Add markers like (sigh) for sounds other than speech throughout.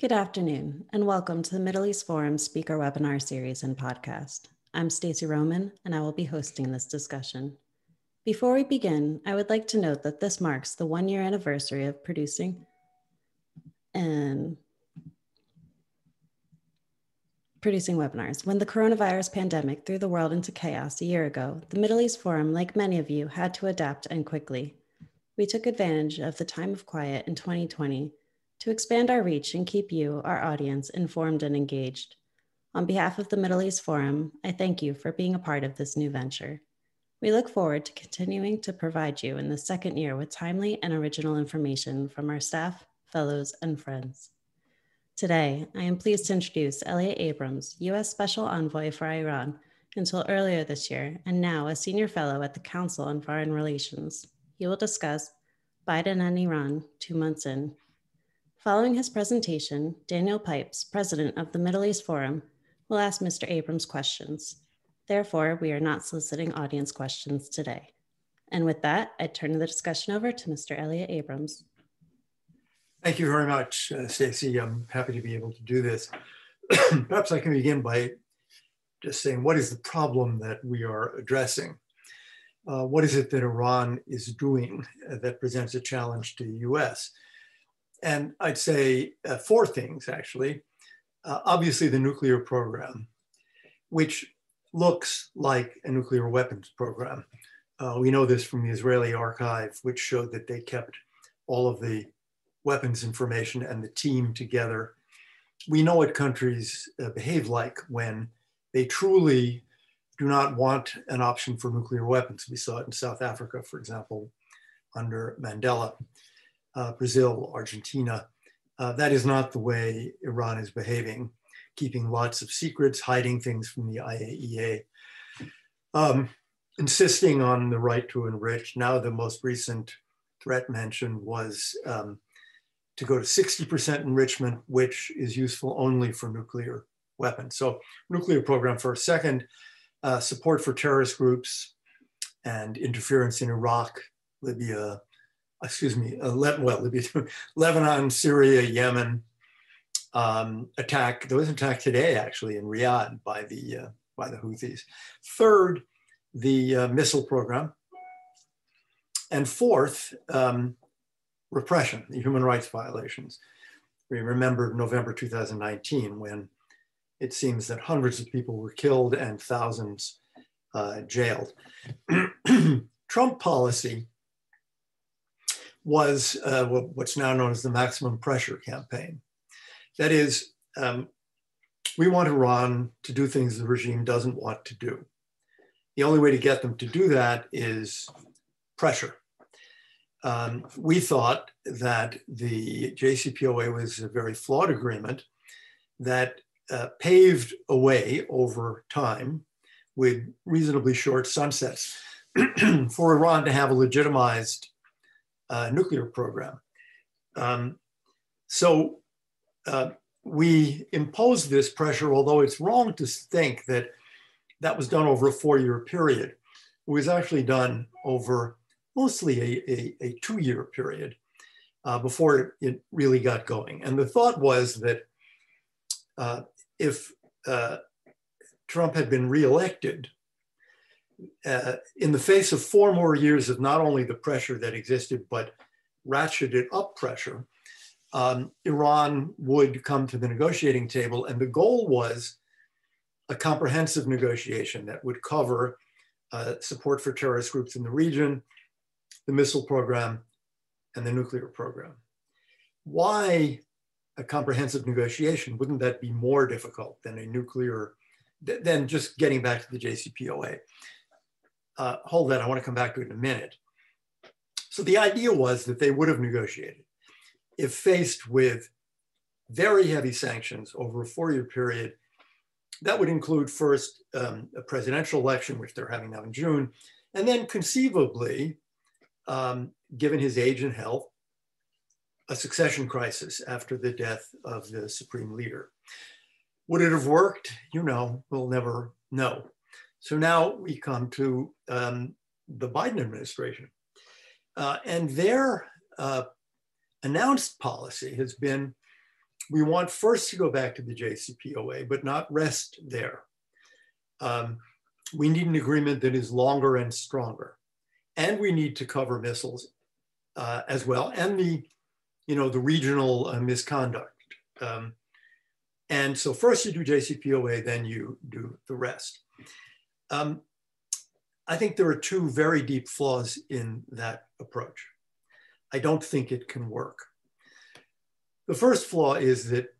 Good afternoon, and welcome to the Middle East Forum Speaker Webinar Series and Podcast. I'm Stacy Roman, and I will be hosting this discussion. Before we begin, I would like to note that this marks the one year anniversary of producing and producing webinars. When the coronavirus pandemic threw the world into chaos a year ago, the Middle East Forum, like many of you, had to adapt and quickly. We took advantage of the time of quiet in 2020 to expand our reach and keep you, our audience, informed and engaged. On behalf of the Middle East Forum, I thank you for being a part of this new venture. We look forward to continuing to provide you in the second year with timely and original information from our staff, fellows, and friends. Today, I am pleased to introduce Elliott Abrams, U.S. Special Envoy for Iran until earlier this year, and now a Senior Fellow at the Council on Foreign Relations. He will discuss Biden and Iran two months in Following his presentation, Daniel Pipes, president of the Middle East Forum, will ask Mr. Abrams questions. Therefore, we are not soliciting audience questions today. And with that, I turn the discussion over to Mr. Elliott Abrams. Thank you very much, uh, Stacy. I'm happy to be able to do this. (clears throat) Perhaps I can begin by just saying what is the problem that we are addressing? Uh, what is it that Iran is doing uh, that presents a challenge to the US? And I'd say uh, four things actually. Uh, obviously, the nuclear program, which looks like a nuclear weapons program. Uh, we know this from the Israeli archive, which showed that they kept all of the weapons information and the team together. We know what countries uh, behave like when they truly do not want an option for nuclear weapons. We saw it in South Africa, for example, under Mandela uh, Brazil, Argentina. Uh, that is not the way Iran is behaving, keeping lots of secrets, hiding things from the IAEA, um, insisting on the right to enrich. Now, the most recent threat mentioned was um, to go to 60% enrichment, which is useful only for nuclear weapons. So, nuclear program first. Second, uh, support for terrorist groups and interference in Iraq, Libya, excuse me, uh, well, (laughs) Lebanon, Syria, Yemen, um, attack. There was an attack today, actually, in Riyadh by the uh, by the Houthis. Third, the uh, missile program, and fourth, um, repression, the human rights violations. We remember November 2019 when it seems that hundreds of people were killed and thousands uh, jailed. (clears throat) Trump policy was uh, what's now known as the maximum pressure campaign. That is, um, we want Iran to do things the regime doesn't want to do. The only way to get them to do that is pressure. Um, we thought that the JCPOA was a very flawed agreement that uh, paved a way over time with reasonably short sunsets (clears throat) for Iran to have a legitimized uh, nuclear program. Um, so uh, we imposed this pressure, although it's wrong to think that that was done over a four-year period. It was actually done over mostly a, a, a two-year period uh, before it, it, really got going. And the thought was that uh, if uh, Trump had been reelected, uh, in the face of four more years of not only the pressure that existed, but ratcheted up pressure, um, Iran would come to the negotiating table. And the goal was a comprehensive negotiation that would cover uh, support for terrorist groups in the region, the missile program, and the nuclear program. Why a comprehensive negotiation? Wouldn't that be more difficult than a nuclear, than just getting back to the JCPOA? Uh, hold that, I want to come back to it in a minute. So the idea was that they would have negotiated if faced with very heavy sanctions over a four-year period. That would include first um, a presidential election, which they're having now in June, and then conceivably, um, given his age and health, a succession crisis after the death of the supreme leader. Would it have worked? You know, we'll never know. So now we come to um, the Biden administration. Uh, and their uh, announced policy has been we want first to go back to the JCPOA, but not rest there. Um, we need an agreement that is longer and stronger. And we need to cover missiles uh, as well, and the, you know, the regional uh, misconduct. Um, and so first you do JCPOA, then you do the rest. Um, I think there are two very deep flaws in that approach. I don't think it can work. The first flaw is that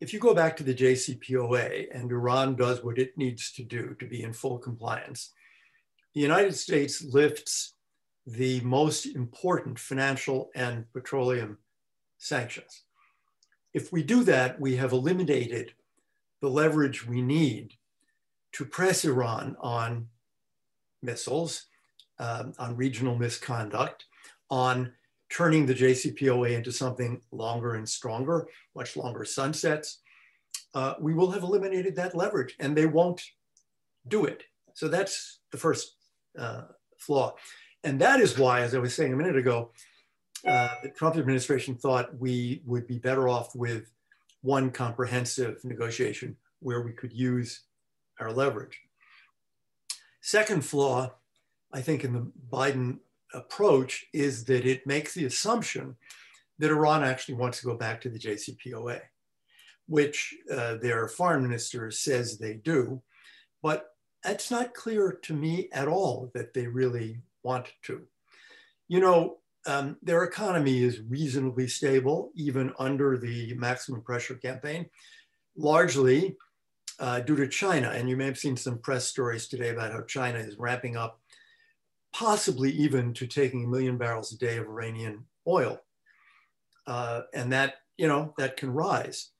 if you go back to the JCPOA and Iran does what it needs to do to be in full compliance, the United States lifts the most important financial and petroleum sanctions. If we do that, we have eliminated the leverage we need to press Iran on missiles, um, on regional misconduct, on turning the JCPOA into something longer and stronger, much longer sunsets, uh, we will have eliminated that leverage and they won't do it. So that's the first uh, flaw. And that is why, as I was saying a minute ago, uh, the Trump administration thought we would be better off with one comprehensive negotiation where we could use our leverage. Second flaw, I think, in the Biden approach is that it makes the assumption that Iran actually wants to go back to the JCPOA, which uh, their foreign minister says they do. But it's not clear to me at all that they really want to. You know, um, their economy is reasonably stable, even under the maximum pressure campaign, largely uh, due to China. And you may have seen some press stories today about how China is ramping up possibly even to taking a million barrels a day of Iranian oil. Uh, and that, you know, that can rise.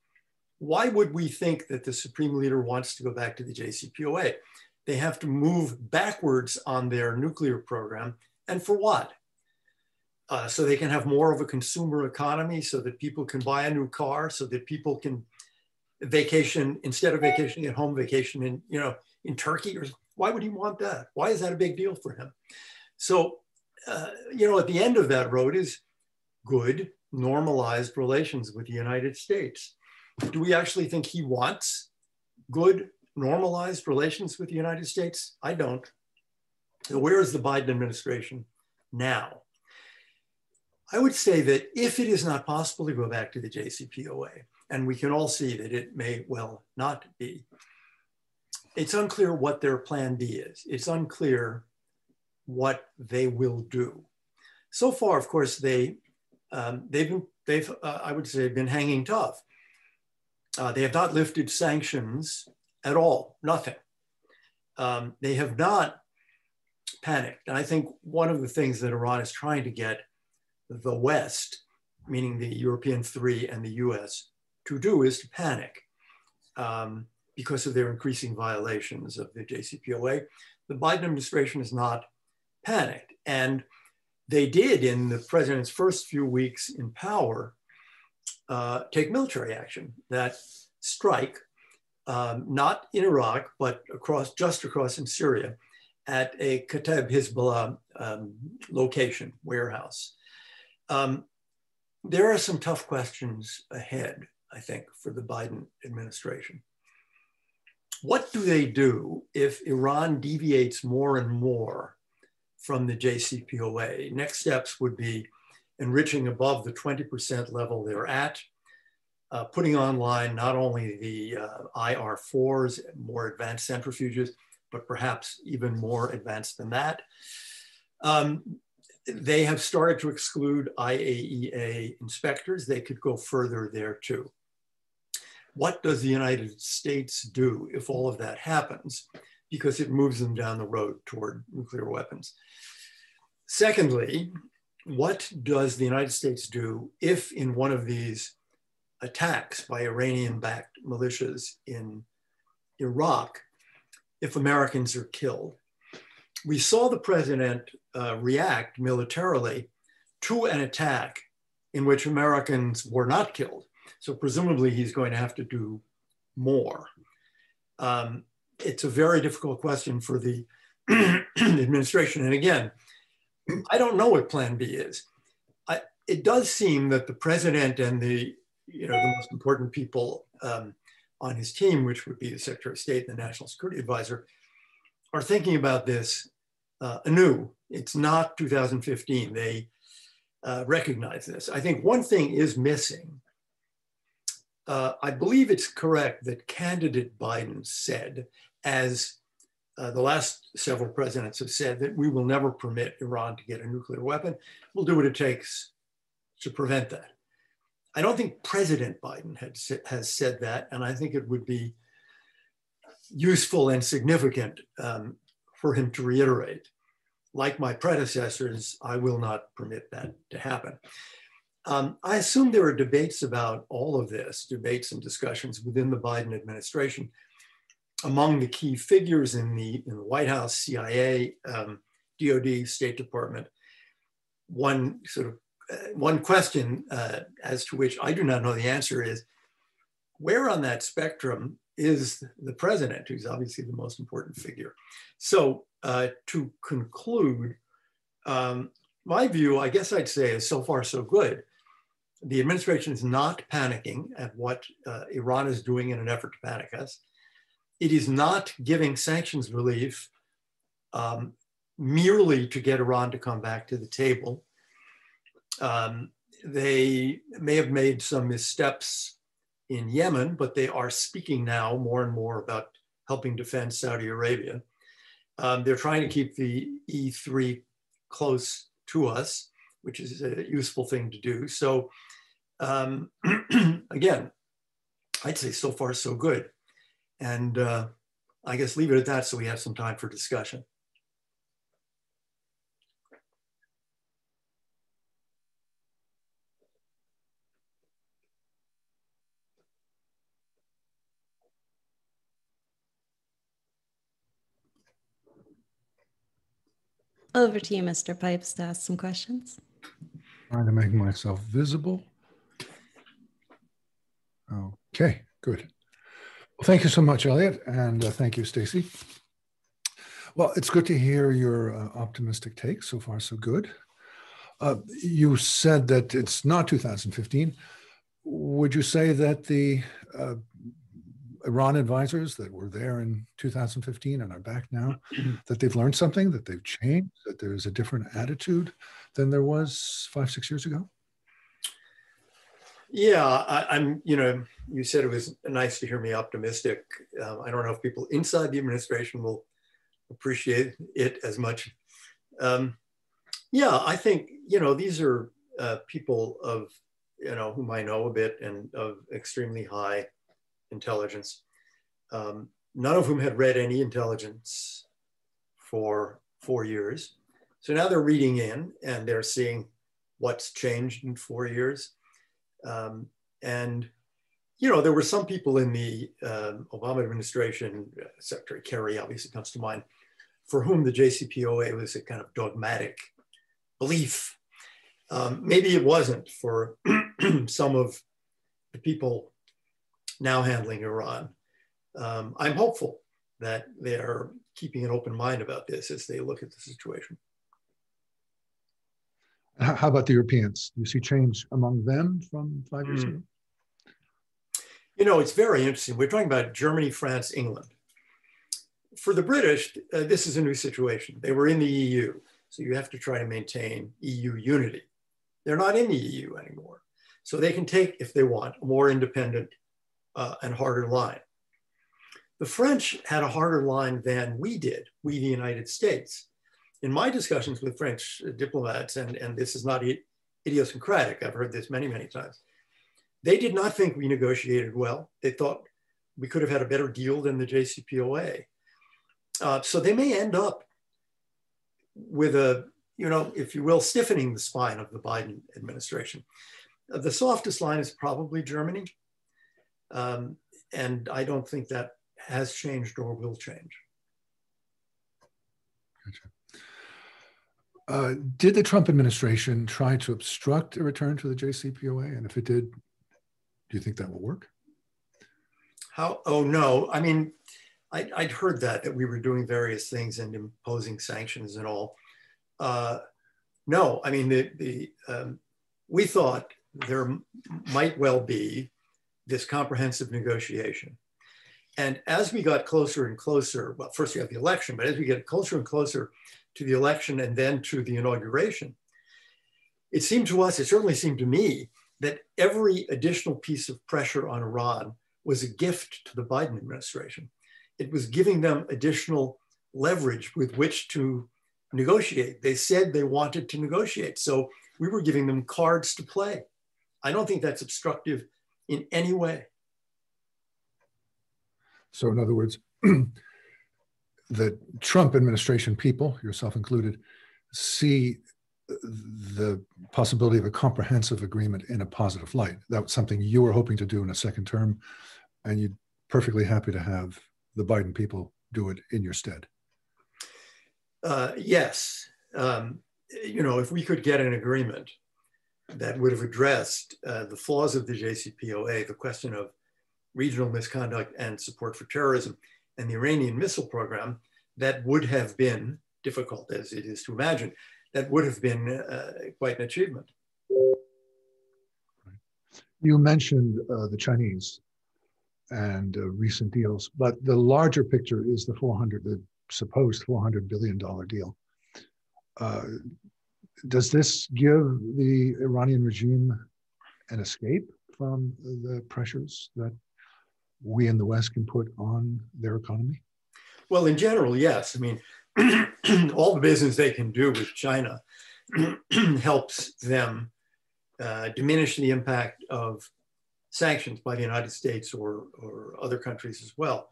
Why would we think that the supreme leader wants to go back to the JCPOA? They have to move backwards on their nuclear program. And for what? Uh, so they can have more of a consumer economy so that people can buy a new car, so that people can vacation instead of vacationing at home, vacation in, you know, in Turkey or why would he want that? Why is that a big deal for him? So, uh, you know, at the end of that road is good, normalized relations with the United States. Do we actually think he wants good, normalized relations with the United States? I don't. So where is the Biden administration now? I would say that if it is not possible to go back to the JCPOA, and we can all see that it may well not be, it's unclear what their plan B is. It's unclear what they will do. So far, of course, they um, they've been they've uh, I would say been hanging tough. Uh, they have not lifted sanctions at all, nothing. Um, they have not panicked, and I think one of the things that Iran is trying to get the West, meaning the European three and the U.S., to do is to panic. Um, because of their increasing violations of the JCPOA. The Biden administration is not panicked. And they did, in the president's first few weeks in power, uh, take military action. That strike, um, not in Iraq, but across, just across in Syria, at a Kata'ib Hezbollah um, location, warehouse. Um, there are some tough questions ahead, I think, for the Biden administration what do they do if Iran deviates more and more from the JCPOA? Next steps would be enriching above the 20% level they're at, uh, putting online not only the uh, IR4s, more advanced centrifuges, but perhaps even more advanced than that. Um, they have started to exclude IAEA inspectors. They could go further there too what does the United States do if all of that happens? Because it moves them down the road toward nuclear weapons. Secondly, what does the United States do if in one of these attacks by Iranian backed militias in Iraq, if Americans are killed? We saw the president uh, react militarily to an attack in which Americans were not killed. So presumably he's going to have to do more. Um, it's a very difficult question for the (clears throat) administration. And again, (clears throat) I don't know what plan B is. I, it does seem that the president and the you know, the most important people um, on his team, which would be the Secretary of State and the National Security Advisor, are thinking about this uh, anew. It's not 2015. They uh, recognize this. I think one thing is missing. Uh, I believe it's correct that candidate Biden said, as uh, the last several presidents have said, that we will never permit Iran to get a nuclear weapon. We'll do what it takes to prevent that. I don't think President Biden had, has said that, and I think it would be useful and significant um, for him to reiterate. Like my predecessors, I will not permit that to happen. Um, I assume there are debates about all of this, debates and discussions within the Biden administration. Among the key figures in the, in the White House, CIA, um, DOD, State Department, one sort of uh, one question uh, as to which I do not know the answer is where on that spectrum is the president, who's obviously the most important figure. So uh, to conclude, um, my view, I guess I'd say, is so far so good. The administration is not panicking at what uh, Iran is doing in an effort to panic us. It is not giving sanctions relief um, merely to get Iran to come back to the table. Um, they may have made some missteps in Yemen, but they are speaking now more and more about helping defend Saudi Arabia. Um, they're trying to keep the E3 close to us, which is a useful thing to do. So um, (clears throat) again, I'd say so far so good. And uh, I guess leave it at that so we have some time for discussion. Over to you, Mr. Pipes, to ask some questions. Trying to make myself visible. Okay, good. Well, thank you so much, Elliott, and uh, thank you, Stacy. Well, it's good to hear your uh, optimistic take. So far, so good. Uh, you said that it's not 2015. Would you say that the uh, Iran advisors that were there in 2015 and are back now, (clears throat) that they've learned something, that they've changed, that there's a different attitude than there was five, six years ago? Yeah, I, am you know, you said it was nice to hear me optimistic. Um, I don't know if people inside the administration will appreciate it as much. Um, yeah, I think, you know, these are uh, people of, you know, whom I know a bit and of extremely high intelligence, um, none of whom had read any intelligence for four years. So now they're reading in and they're seeing what's changed in four years. Um, and, you know, there were some people in the um, Obama administration, uh, Secretary Kerry obviously comes to mind, for whom the JCPOA was a kind of dogmatic belief. Um, maybe it wasn't for (clears throat) some of the people now handling Iran. Um, I'm hopeful that they're keeping an open mind about this as they look at the situation. How about the Europeans? Do you see change among them from five years mm. ago? You know, it's very interesting. We're talking about Germany, France, England. For the British, uh, this is a new situation. They were in the EU, so you have to try to maintain EU unity. They're not in the EU anymore. So they can take, if they want, a more independent uh, and harder line. The French had a harder line than we did, we the United States. In my discussions with French diplomats, and, and this is not idiosyncratic, I've heard this many, many times, they did not think we negotiated well. They thought we could have had a better deal than the JCPOA. Uh, so they may end up with a, you know, if you will, stiffening the spine of the Biden administration. Uh, the softest line is probably Germany. Um, and I don't think that has changed or will change. Gotcha. Uh, did the Trump administration try to obstruct a return to the JCPOA? And if it did, do you think that will work? How? Oh no! I mean, I, would heard that that we were doing various things and imposing sanctions and all. Uh, no, I mean the the um, we thought there might well be this comprehensive negotiation. And as we got closer and closer, well, first you have the election, but as we get closer and closer to the election and then to the inauguration, it seemed to us, it certainly seemed to me, that every additional piece of pressure on Iran was a gift to the Biden administration. It was giving them additional leverage with which to negotiate. They said they wanted to negotiate. So we were giving them cards to play. I don't think that's obstructive in any way. So, in other words, (clears throat) the Trump administration people, yourself included, see the possibility of a comprehensive agreement in a positive light. That was something you were hoping to do in a second term, and you're perfectly happy to have the Biden people do it in your stead. Uh, yes. Um, you know, if we could get an agreement that would have addressed uh, the flaws of the JCPOA, the question of regional misconduct and support for terrorism, and the Iranian missile program, that would have been difficult as it is to imagine, that would have been uh, quite an achievement. You mentioned uh, the Chinese and uh, recent deals, but the larger picture is the 400, the supposed 400 billion dollar deal. Does this give the Iranian regime an escape from the pressures that we in the West can put on their economy? Well, in general, yes. I mean, (clears throat) all the business they can do with China (clears throat) helps them uh, diminish the impact of sanctions by the United States or, or other countries as well.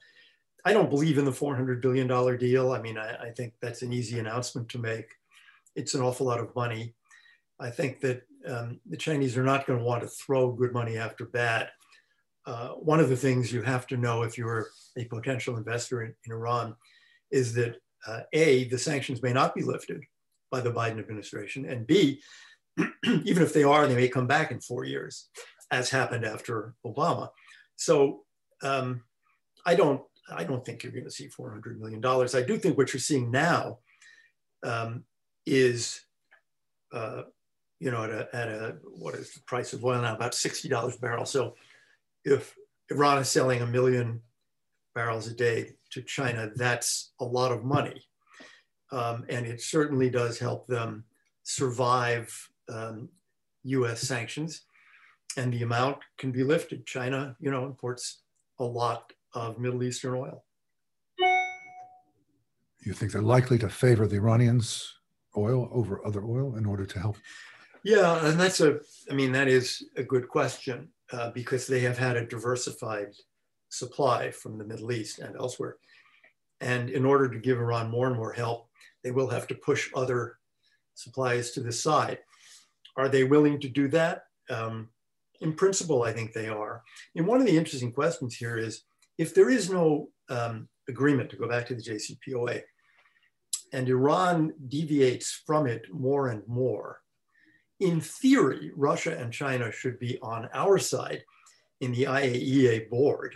I don't believe in the $400 billion deal. I mean, I, I think that's an easy announcement to make it's an awful lot of money. I think that um, the Chinese are not going to want to throw good money after bad. Uh, one of the things you have to know if you're a potential investor in, in Iran is that uh, A, the sanctions may not be lifted by the Biden administration, and B, (clears throat) even if they are, they may come back in four years, as happened after Obama. So um, I don't, I don't think you're going to see 400 million dollars. I do think what you're seeing now um, is, uh, you know, at a, at a, what is the price of oil now? About $60 a barrel. So if Iran is selling a million barrels a day to China, that's a lot of money. Um, and it certainly does help them survive um, US sanctions. And the amount can be lifted. China, you know, imports a lot of Middle Eastern oil. You think they're likely to favor the Iranians oil over other oil in order to help? Yeah, and that's a, I mean, that is a good question uh, because they have had a diversified supply from the Middle East and elsewhere. And in order to give Iran more and more help, they will have to push other supplies to the side. Are they willing to do that? Um, in principle, I think they are. And one of the interesting questions here is if there is no um, agreement, to go back to the JCPOA, and Iran deviates from it more and more. In theory, Russia and China should be on our side in the IAEA board,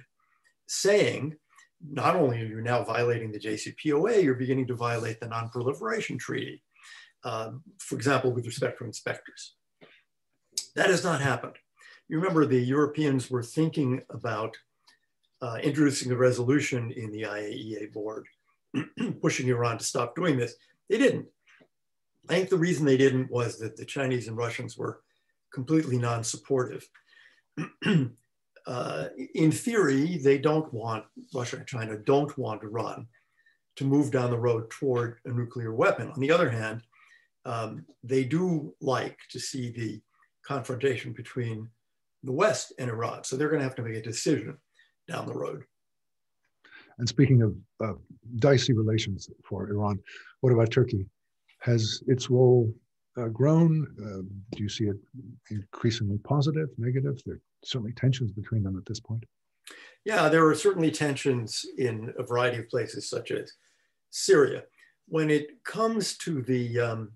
saying, not only are you now violating the JCPOA, you're beginning to violate the Non-Proliferation Treaty, um, for example, with respect to inspectors. That has not happened. You remember the Europeans were thinking about uh, introducing a resolution in the IAEA board (clears throat) pushing Iran to stop doing this. They didn't. I think the reason they didn't was that the Chinese and Russians were completely non supportive. (clears throat) uh, in theory, they don't want, Russia and China don't want Iran to move down the road toward a nuclear weapon. On the other hand, um, they do like to see the confrontation between the West and Iran. So they're going to have to make a decision down the road. And speaking of uh, dicey relations for Iran, what about Turkey? Has its role uh, grown? Uh, do you see it increasingly positive, negative? There are certainly tensions between them at this point. Yeah, there are certainly tensions in a variety of places, such as Syria. When it comes to the um,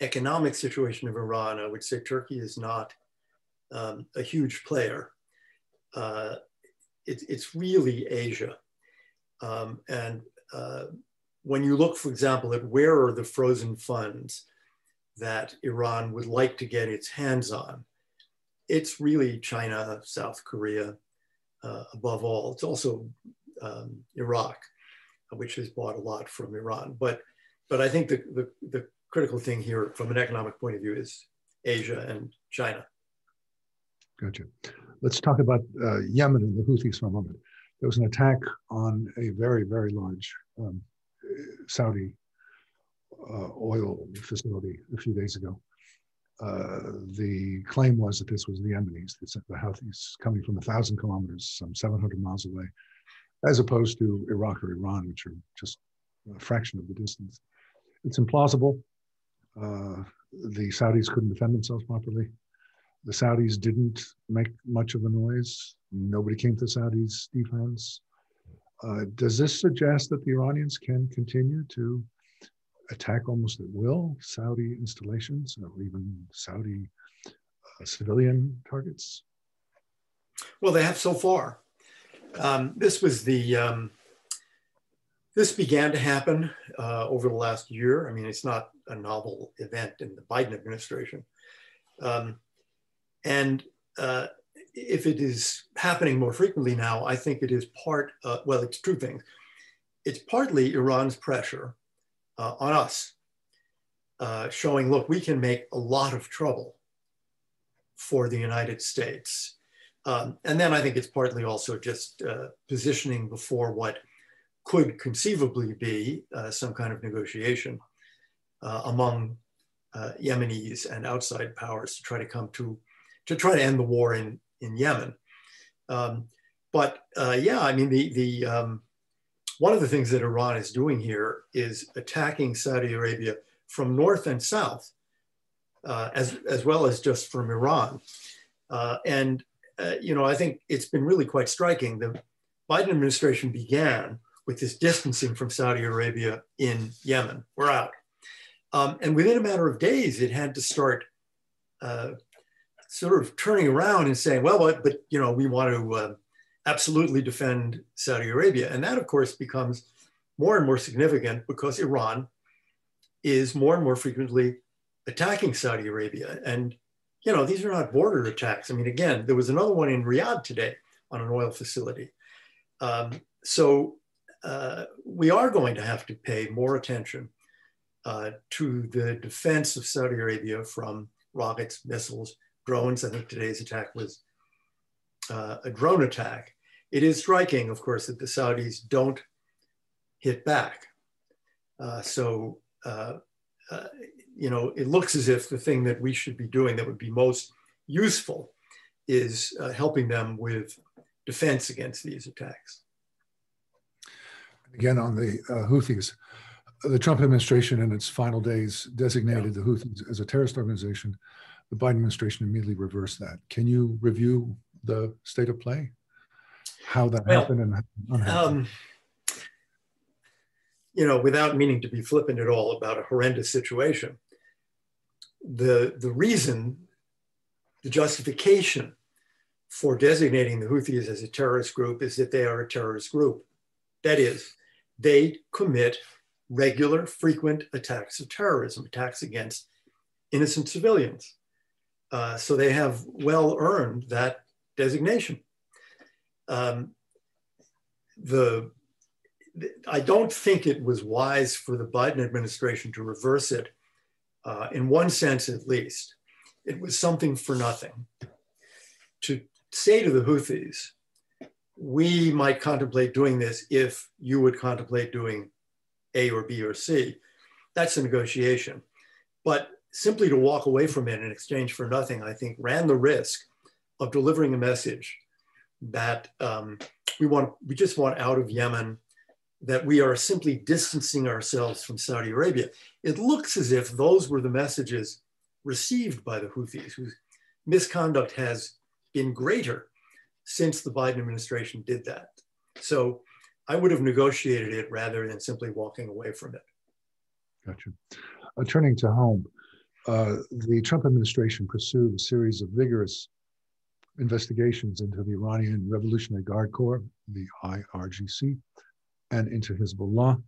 economic situation of Iran, I would say Turkey is not um, a huge player. Uh, it, it's really Asia. Um, and uh, when you look, for example, at where are the frozen funds that Iran would like to get its hands on, it's really China, South Korea, uh, above all. It's also um, Iraq, which has bought a lot from Iran. But, but I think the, the, the critical thing here from an economic point of view is Asia and China. Gotcha. Let's talk about uh, Yemen and the Houthis for a moment. There was an attack on a very, very large um, Saudi uh, oil facility a few days ago. Uh, the claim was that this was the Yemenis, the Houthis coming from a thousand kilometers, some 700 miles away, as opposed to Iraq or Iran, which are just a fraction of the distance. It's implausible. Uh, the Saudis couldn't defend themselves properly. The Saudis didn't make much of a noise. Nobody came to Saudis' defense. Uh, does this suggest that the Iranians can continue to attack almost at will Saudi installations or even Saudi uh, civilian targets? Well, they have so far. Um, this was the um, this began to happen uh, over the last year. I mean, it's not a novel event in the Biden administration, um, and uh, if it is happening more frequently now, I think it is part. Uh, well, it's two things. It's partly Iran's pressure uh, on us, uh, showing, look, we can make a lot of trouble for the United States. Um, and then I think it's partly also just uh, positioning before what could conceivably be uh, some kind of negotiation uh, among Yemenis and outside powers to try to come to, to try to end the war in, in Yemen. Um, but yeah, I mean, the, the, um, one of the things that Iran is doing here is attacking Saudi Arabia from north and south, uh, as, as well as just from Iran. Uh, and, uh, you know, I think it's been really quite striking. The Biden administration began with this distancing from Saudi Arabia in Yemen. We're out. Um, and within a matter of days, it had to start uh, sort of turning around and saying, well, but, but you know, we want to uh, absolutely defend Saudi Arabia. And that, of course, becomes more and more significant because Iran is more and more frequently attacking Saudi Arabia. And, you know, these are not border attacks. I mean, again, there was another one in Riyadh today on an oil facility. Um, so uh, we are going to have to pay more attention uh, to the defense of Saudi Arabia from rockets, missiles, drones. I think today's attack was uh, a drone attack. It is striking, of course, that the Saudis don't hit back. Uh, so, uh, uh, you know, it looks as if the thing that we should be doing that would be most useful is uh, helping them with defense against these attacks. Again, on the uh, Houthis, the Trump administration in its final days designated yeah. the Houthis as a terrorist organization. The Biden administration immediately reversed that. Can you review the state of play? how that well, happened and um, you know without meaning to be flippant at all about a horrendous situation the the reason the justification for designating the houthis as a terrorist group is that they are a terrorist group that is they commit regular frequent attacks of terrorism attacks against innocent civilians uh, so they have well earned that designation um, the, I don't think it was wise for the Biden administration to reverse it, uh, in one sense at least. It was something for nothing. To say to the Houthis, we might contemplate doing this if you would contemplate doing A or B or C. That's a negotiation. But simply to walk away from it in exchange for nothing, I think ran the risk of delivering a message that um, we want, we just want out of Yemen, that we are simply distancing ourselves from Saudi Arabia. It looks as if those were the messages received by the Houthis, whose misconduct has been greater since the Biden administration did that. So I would have negotiated it rather than simply walking away from it. Gotcha. Uh, turning to home, uh, the Trump administration pursued a series of vigorous investigations into the Iranian Revolutionary Guard Corps, the IRGC, and into Hezbollah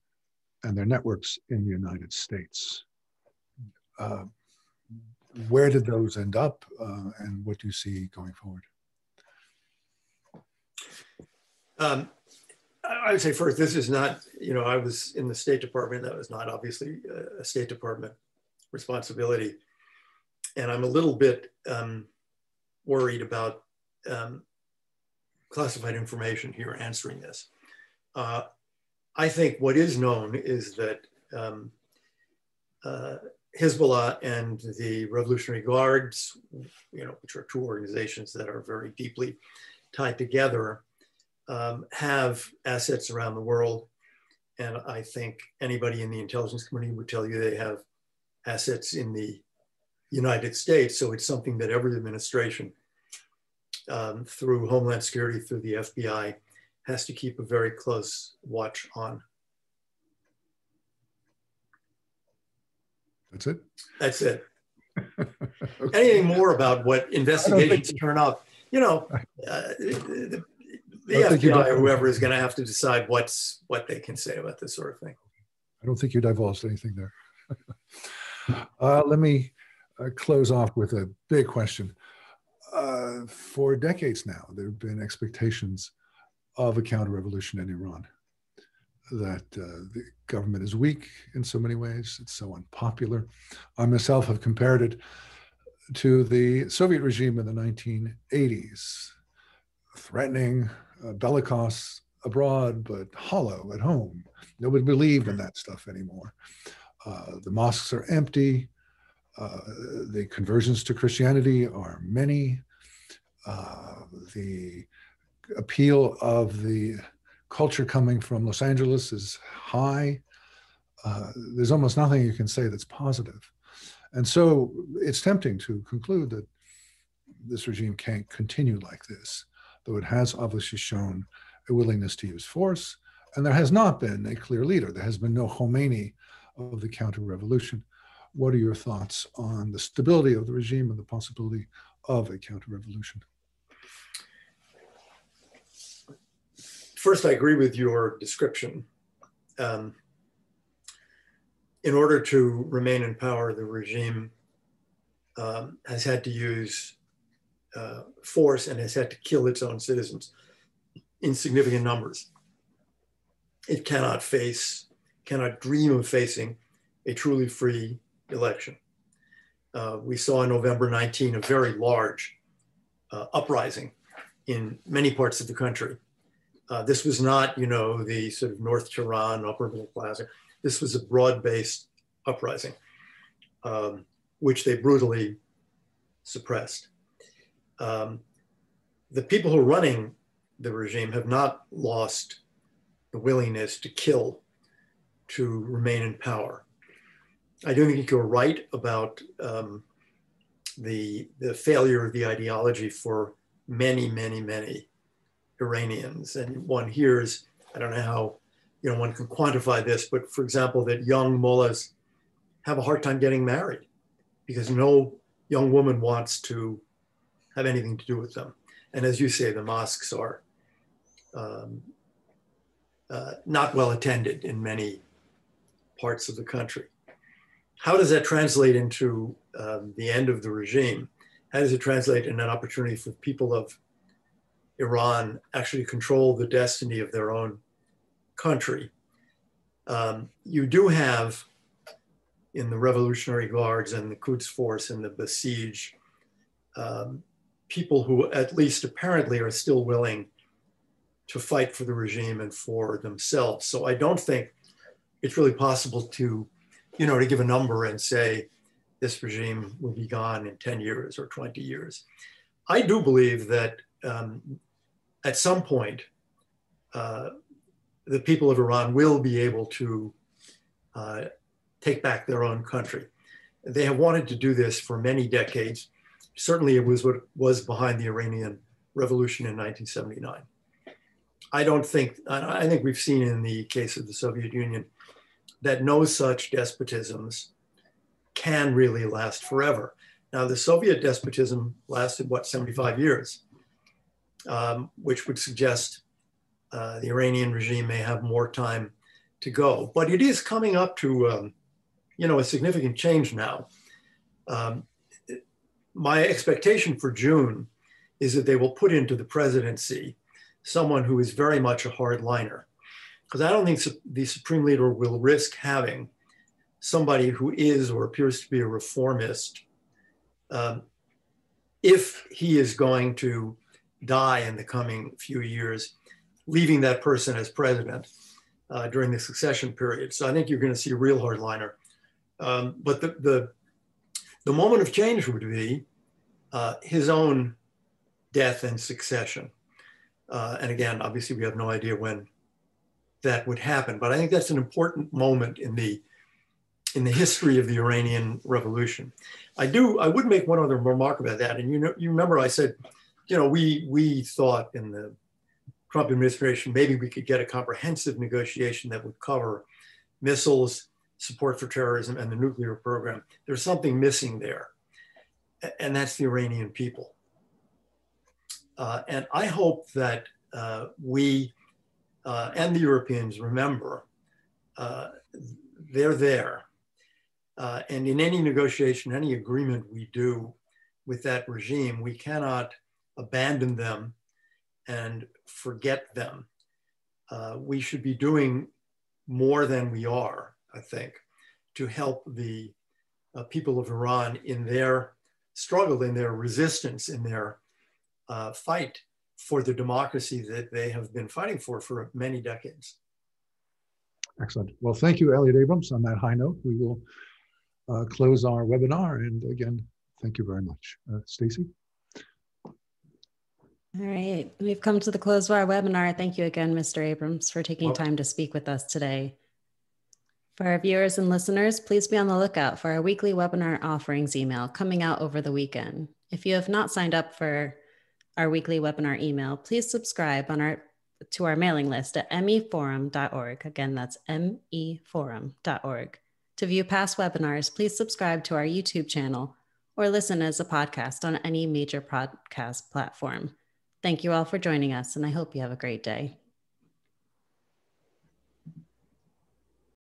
and their networks in the United States. Uh, where did those end up, uh, and what do you see going forward? Um, I would say first, this is not, you know, I was in the State Department. That was not obviously a State Department responsibility. And I'm a little bit um, worried about um, classified information here answering this. Uh, I think what is known is that um, uh, Hezbollah and the Revolutionary Guards, you know, which are two organizations that are very deeply tied together, um, have assets around the world. And I think anybody in the intelligence community would tell you they have assets in the United States. So it's something that every administration, um, through Homeland Security, through the FBI, has to keep a very close watch on. That's it? That's it. (laughs) okay. Anything more about what investigations turn up, you know, uh, the, the FBI or whoever is going to have to decide what's what they can say about this sort of thing. I don't think you divulged anything there. (laughs) uh, let me uh, close off with a big question. Uh, for decades now, there have been expectations of a counter revolution in Iran. That uh, the government is weak in so many ways, it's so unpopular. I myself have compared it to the Soviet regime in the 1980s, threatening, uh, bellicose abroad, but hollow at home. Nobody believed in that stuff anymore. Uh, the mosques are empty. Uh, the conversions to Christianity are many. Uh, the appeal of the culture coming from Los Angeles is high. Uh, there's almost nothing you can say that's positive. And so it's tempting to conclude that this regime can't continue like this though it has obviously shown a willingness to use force. And there has not been a clear leader. There has been no Khomeini of the counter revolution. What are your thoughts on the stability of the regime and the possibility of a counter revolution? First, I agree with your description. Um, in order to remain in power, the regime um, has had to use uh, force and has had to kill its own citizens in significant numbers. It cannot face, cannot dream of facing a truly free election. Uh, we saw on November 19 a very large uh, uprising in many parts of the country. Uh, this was not, you know, the sort of North Tehran upper middle class. This was a broad-based uprising, um, which they brutally suppressed um, the people who are running the regime have not lost the willingness to kill to remain in power. I do think you're right about um, the, the failure of the ideology for many, many, many Iranians. And one hears, I don't know how you know one can quantify this, but for example, that young mullahs have a hard time getting married because no young woman wants to have anything to do with them. And as you say, the mosques are um, uh, not well attended in many parts of the country. How does that translate into um, the end of the regime? How does it translate in an opportunity for people of Iran actually control the destiny of their own country? Um, you do have in the Revolutionary Guards and the Quds Force and the Basij um, people who at least apparently are still willing to fight for the regime and for themselves. So I don't think it's really possible to, you know, to give a number and say this regime will be gone in 10 years or 20 years. I do believe that um, at some point, uh, the people of Iran will be able to uh, take back their own country. They have wanted to do this for many decades certainly it was what was behind the Iranian Revolution in 1979. I don't think, I think we've seen in the case of the Soviet Union that no such despotisms can really last forever. Now, the Soviet despotism lasted, what, 75 years, um, which would suggest uh, the Iranian regime may have more time to go. But it is coming up to, um, you know, a significant change now. Um, my expectation for June is that they will put into the presidency someone who is very much a hardliner. Because I don't think the Supreme Leader will risk having somebody who is or appears to be a reformist um, if he is going to die in the coming few years, leaving that person as president uh, during the succession period. So I think you're going to see a real hardliner. Um, but the, the, the moment of change would be uh, his own death and succession. Uh, and again, obviously, we have no idea when that would happen. But I think that's an important moment in the in the history of the Iranian Revolution. I do. I would make one other remark about that. And you know, you remember I said, you know, we we thought in the Trump administration maybe we could get a comprehensive negotiation that would cover missiles, support for terrorism, and the nuclear program. There's something missing there, and that's the Iranian people. Uh, and I hope that uh, we uh, and the Europeans remember uh, they're there. Uh, and in any negotiation, any agreement we do with that regime, we cannot abandon them and forget them. Uh, we should be doing more than we are, I think, to help the people of Iran in their struggle, in their resistance, in their uh, fight for the democracy that they have been fighting for for many decades. Excellent. Well, thank you, Elliott Abrams. On that high note, we will uh, close our webinar. And again, thank you very much. Uh, Stacy? All right, we've come to the close of our webinar. Thank you again, Mr. Abrams, for taking time to speak with us today. For our viewers and listeners, please be on the lookout for our weekly webinar offerings email coming out over the weekend. If you have not signed up for our weekly webinar email, please subscribe on our to our mailing list at meforum.org. Again, that's meforum.org. To view past webinars, please subscribe to our YouTube channel or listen as a podcast on any major podcast platform. Thank you all for joining us, and I hope you have a great day.